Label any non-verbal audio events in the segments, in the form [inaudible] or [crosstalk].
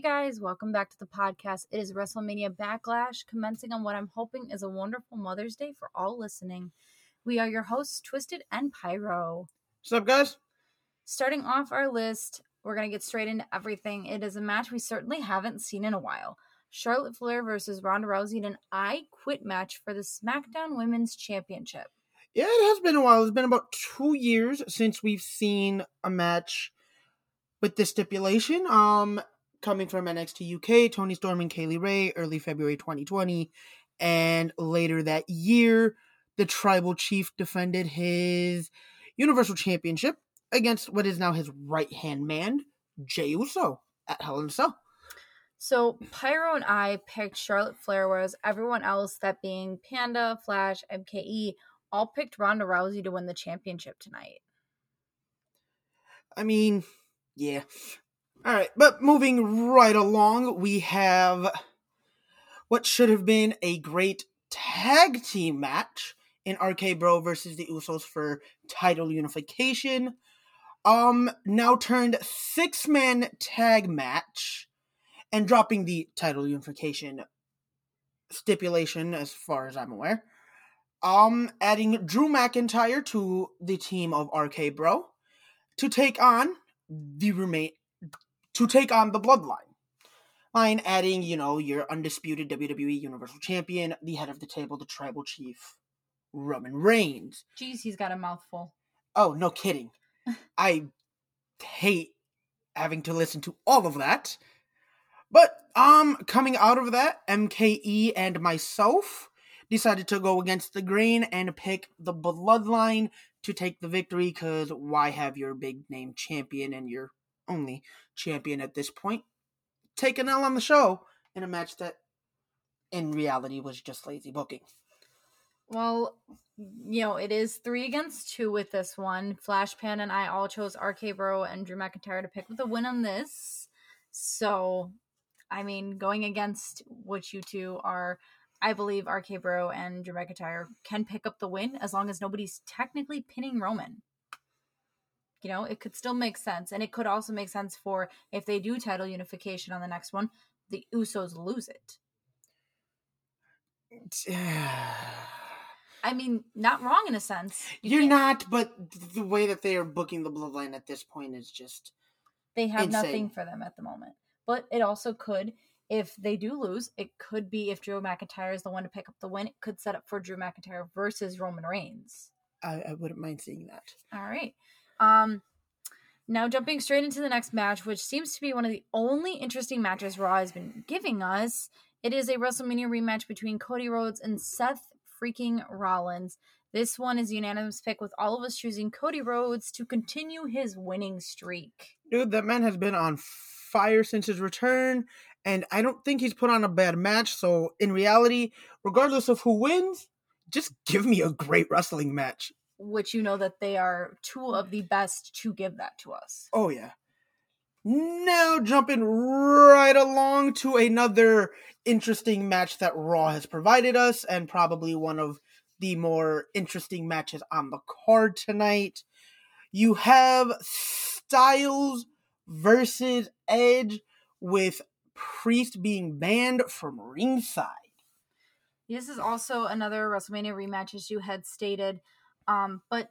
Hey guys, welcome back to the podcast. It is WrestleMania Backlash, commencing on what I'm hoping is a wonderful Mother's Day for all listening. We are your hosts, Twisted and Pyro. What's up, guys? Starting off our list, we're going to get straight into everything. It is a match we certainly haven't seen in a while. Charlotte Flair versus Ronda Rousey in an I Quit match for the SmackDown Women's Championship. Yeah, it has been a while. It's been about two years since we've seen a match with this stipulation. Um, coming from NXT UK, Toni Storm and Kay Lee Ray, early February 2020, and later that year, the Tribal Chief defended his Universal Championship against what is now his right hand man, Jey Uso, at Hell in a Cell. So Pyro and I picked Charlotte Flair, whereas everyone else, that being Panda, Flash, MKE, all picked Ronda Rousey to win the championship tonight. I mean, yeah. All right, but moving right along, we have what should have been a great tag team match in RK Bro versus the Usos for title unification. Um, now turned six man tag match and dropping the title unification stipulation as far as I'm aware. Um, adding Drew McIntyre to the team of RK Bro to take on the remain to take on the bloodline. Line adding, you know, your undisputed WWE Universal Champion, the head of the table, the tribal chief, Roman Reigns. Jeez, he's got a mouthful. Oh, no kidding. [laughs] I hate having to listen to all of that. But um coming out of that, MKE and myself decided to go against the grain and pick the bloodline to take the victory cuz why have your big name champion and your only champion at this point take an L on the show in a match that in reality was just lazy booking. Well, you know, it is three against two with this one. Flashpan and I all chose RK Bro and Drew McIntyre to pick with a win on this. So, I mean, going against what you two are, I believe RK Bro and Drew McIntyre can pick up the win as long as nobody's technically pinning Roman. You know, it could still make sense. And it could also make sense for if they do title unification on the next one, the Usos lose it. [sighs] I mean, not wrong in a sense. You You're not, but the way that they are booking the bloodline at this point is just they have insane. nothing for them at the moment. But it also could, if they do lose, it could be if Drew McIntyre is the one to pick up the win, it could set up for Drew McIntyre versus Roman Reigns. I, I wouldn't mind seeing that. All right. Um now jumping straight into the next match, which seems to be one of the only interesting matches Raw has been giving us. It is a WrestleMania rematch between Cody Rhodes and Seth freaking Rollins. This one is a unanimous pick with all of us choosing Cody Rhodes to continue his winning streak. Dude, that man has been on fire since his return, and I don't think he's put on a bad match. So, in reality, regardless of who wins, just give me a great wrestling match. Which you know that they are two of the best to give that to us. Oh, yeah. Now, jumping right along to another interesting match that Raw has provided us, and probably one of the more interesting matches on the card tonight. You have Styles versus Edge with Priest being banned from ringside. This is also another WrestleMania rematch, as you had stated. Um, but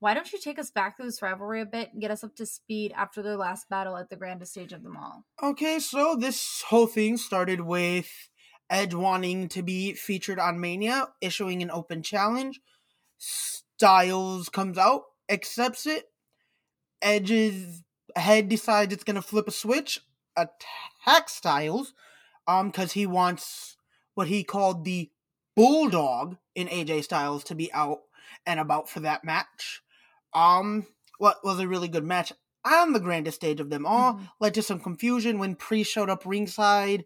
why don't you take us back through this rivalry a bit and get us up to speed after their last battle at the grandest stage of them all? Okay, so this whole thing started with Edge wanting to be featured on Mania, issuing an open challenge. Styles comes out, accepts it. Edge's head decides it's gonna flip a switch, attack Styles, um, because he wants what he called the bulldog in AJ Styles to be out and about for that match. Um, what was a really good match on the grandest stage of them all. Mm-hmm. Led to some confusion when Priest showed up ringside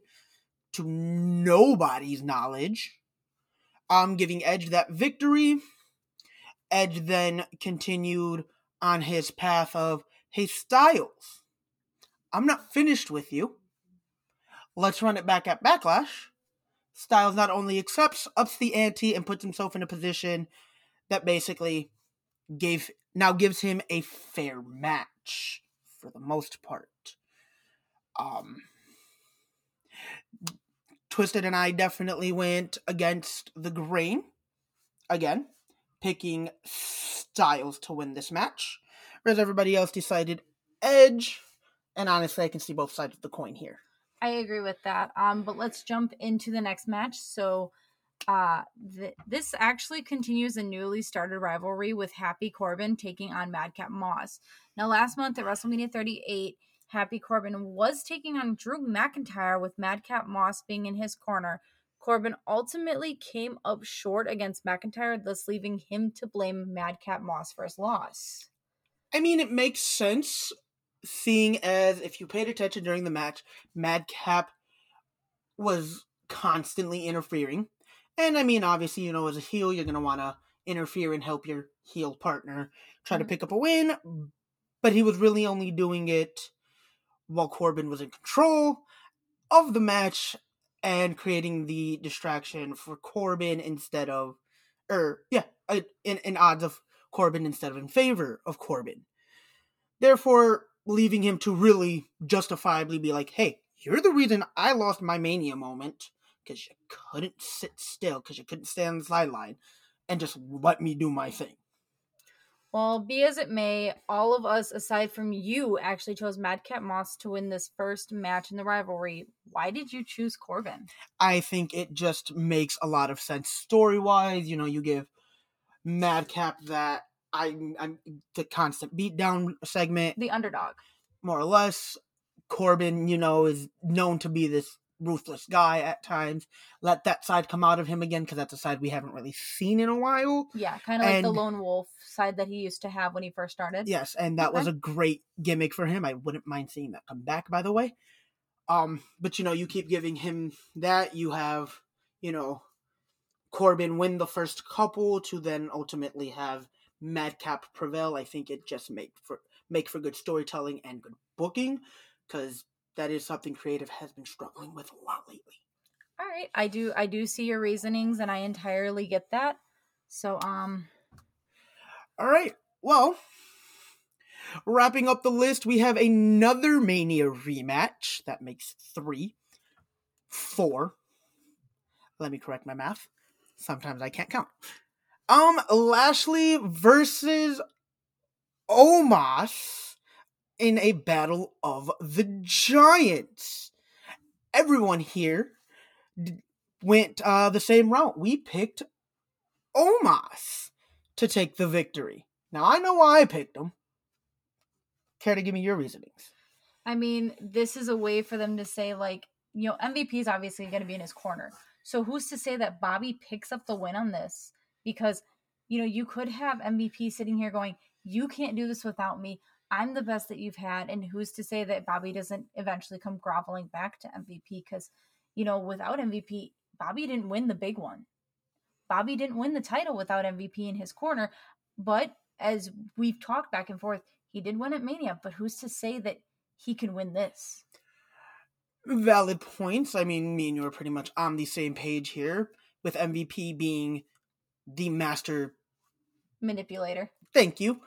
to nobody's knowledge. Um, giving Edge that victory. Edge then continued on his path of, hey, Styles, I'm not finished with you. Let's run it back at Backlash. Styles not only accepts, ups the ante, and puts himself in a position that basically gave now gives him a fair match for the most part. Um, Twisted and I definitely went against the grain again, picking Styles to win this match, whereas everybody else decided Edge. And honestly, I can see both sides of the coin here. I agree with that. Um, but let's jump into the next match. So, uh, th- this actually continues a newly started rivalry with Happy Corbin taking on Madcap Moss. Now, last month at WrestleMania 38, Happy Corbin was taking on Drew McIntyre with Madcap Moss being in his corner. Corbin ultimately came up short against McIntyre, thus leaving him to blame Madcap Moss for his loss. I mean, it makes sense, seeing as if you paid attention during the match, Madcap was constantly interfering. And I mean, obviously, you know, as a heel, you're going to want to interfere and help your heel partner try mm-hmm. to pick up a win. But he was really only doing it while Corbin was in control of the match and creating the distraction for Corbin instead of, or yeah, in, in odds of Corbin instead of in favor of Corbin. Therefore, leaving him to really justifiably be like, hey, you're the reason I lost my mania moment because you couldn't sit still, because you couldn't stay on the sideline and just let me do my thing. Well, be as it may, all of us, aside from you, actually chose Madcap Moss to win this first match in the rivalry. Why did you choose Corbin? I think it just makes a lot of sense story wise. You know, you give Madcap that I, I'm the constant beatdown segment, the underdog, more or less. Corbin, you know, is known to be this ruthless guy at times. Let that side come out of him again because that's a side we haven't really seen in a while. Yeah, kind of like the lone wolf side that he used to have when he first started. Yes, and that okay. was a great gimmick for him. I wouldn't mind seeing that come back. By the way, um, but you know, you keep giving him that. You have, you know, Corbin win the first couple to then ultimately have Madcap prevail. I think it just make for make for good storytelling and good booking because that is something creative has been struggling with a lot lately. All right, I do I do see your reasonings and I entirely get that. So um All right. Well, wrapping up the list, we have another Mania rematch. That makes 3 4. Let me correct my math. Sometimes I can't count. Um Lashley versus Omos in a battle of the giants. Everyone here went uh, the same route. We picked Omos to take the victory. Now I know why I picked him. Care to give me your reasonings? I mean, this is a way for them to say like, you know, MVP is obviously going to be in his corner. So who's to say that Bobby picks up the win on this? Because you know, you could have MVP sitting here going, "You can't do this without me. I'm the best that you've had. And who's to say that Bobby doesn't eventually come groveling back to MVP? Because, you know, without MVP, Bobby didn't win the big one. Bobby didn't win the title without MVP in his corner. But as we've talked back and forth, he did win at Mania. But who's to say that he can win this? Valid points. I mean, me and you are pretty much on the same page here, with MVP being the master manipulator. Thank you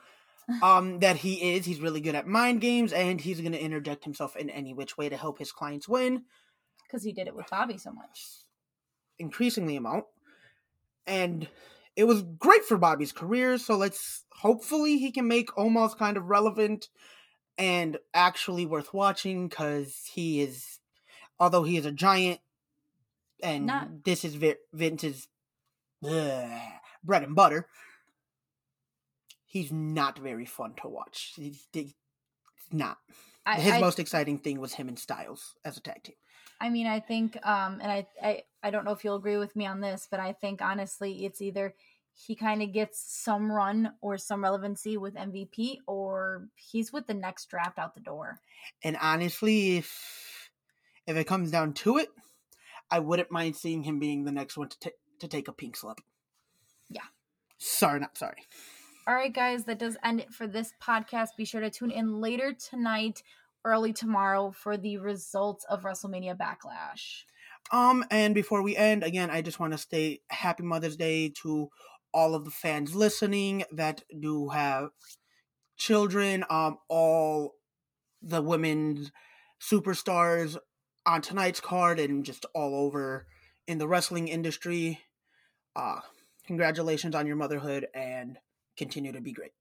um, that he is. He's really good at mind games, and he's going to interject himself in any which way to help his clients win. Because he did it with Bobby so much. Increasingly amount. And it was great for Bobby's career, so let's hopefully he can make Omos kind of relevant and actually worth watching because he is, although he is a giant, and Not. this is Vince's uh, bread and butter he's not very fun to watch. He's, he's not. I, His I, most exciting thing was him and Styles as a tag team. I mean, I think, um, and I, I, I don't know if you'll agree with me on this, but I think honestly, it's either he kind of gets some run or some relevancy with MVP, or he's with the next draft out the door. And honestly, if if it comes down to it, I wouldn't mind seeing him being the next one to t- to take a pink slip. Yeah. Sorry, not sorry. All right, guys, that does end it for this podcast. Be sure to tune in later tonight, early tomorrow for the results of WrestleMania Backlash. Um, and before we end, again, I just want to say Happy Mother's Day to all of the fans listening that do have children, um, all the women's superstars on tonight's card and just all over in the wrestling industry. Uh, congratulations on your motherhood and continue to be great.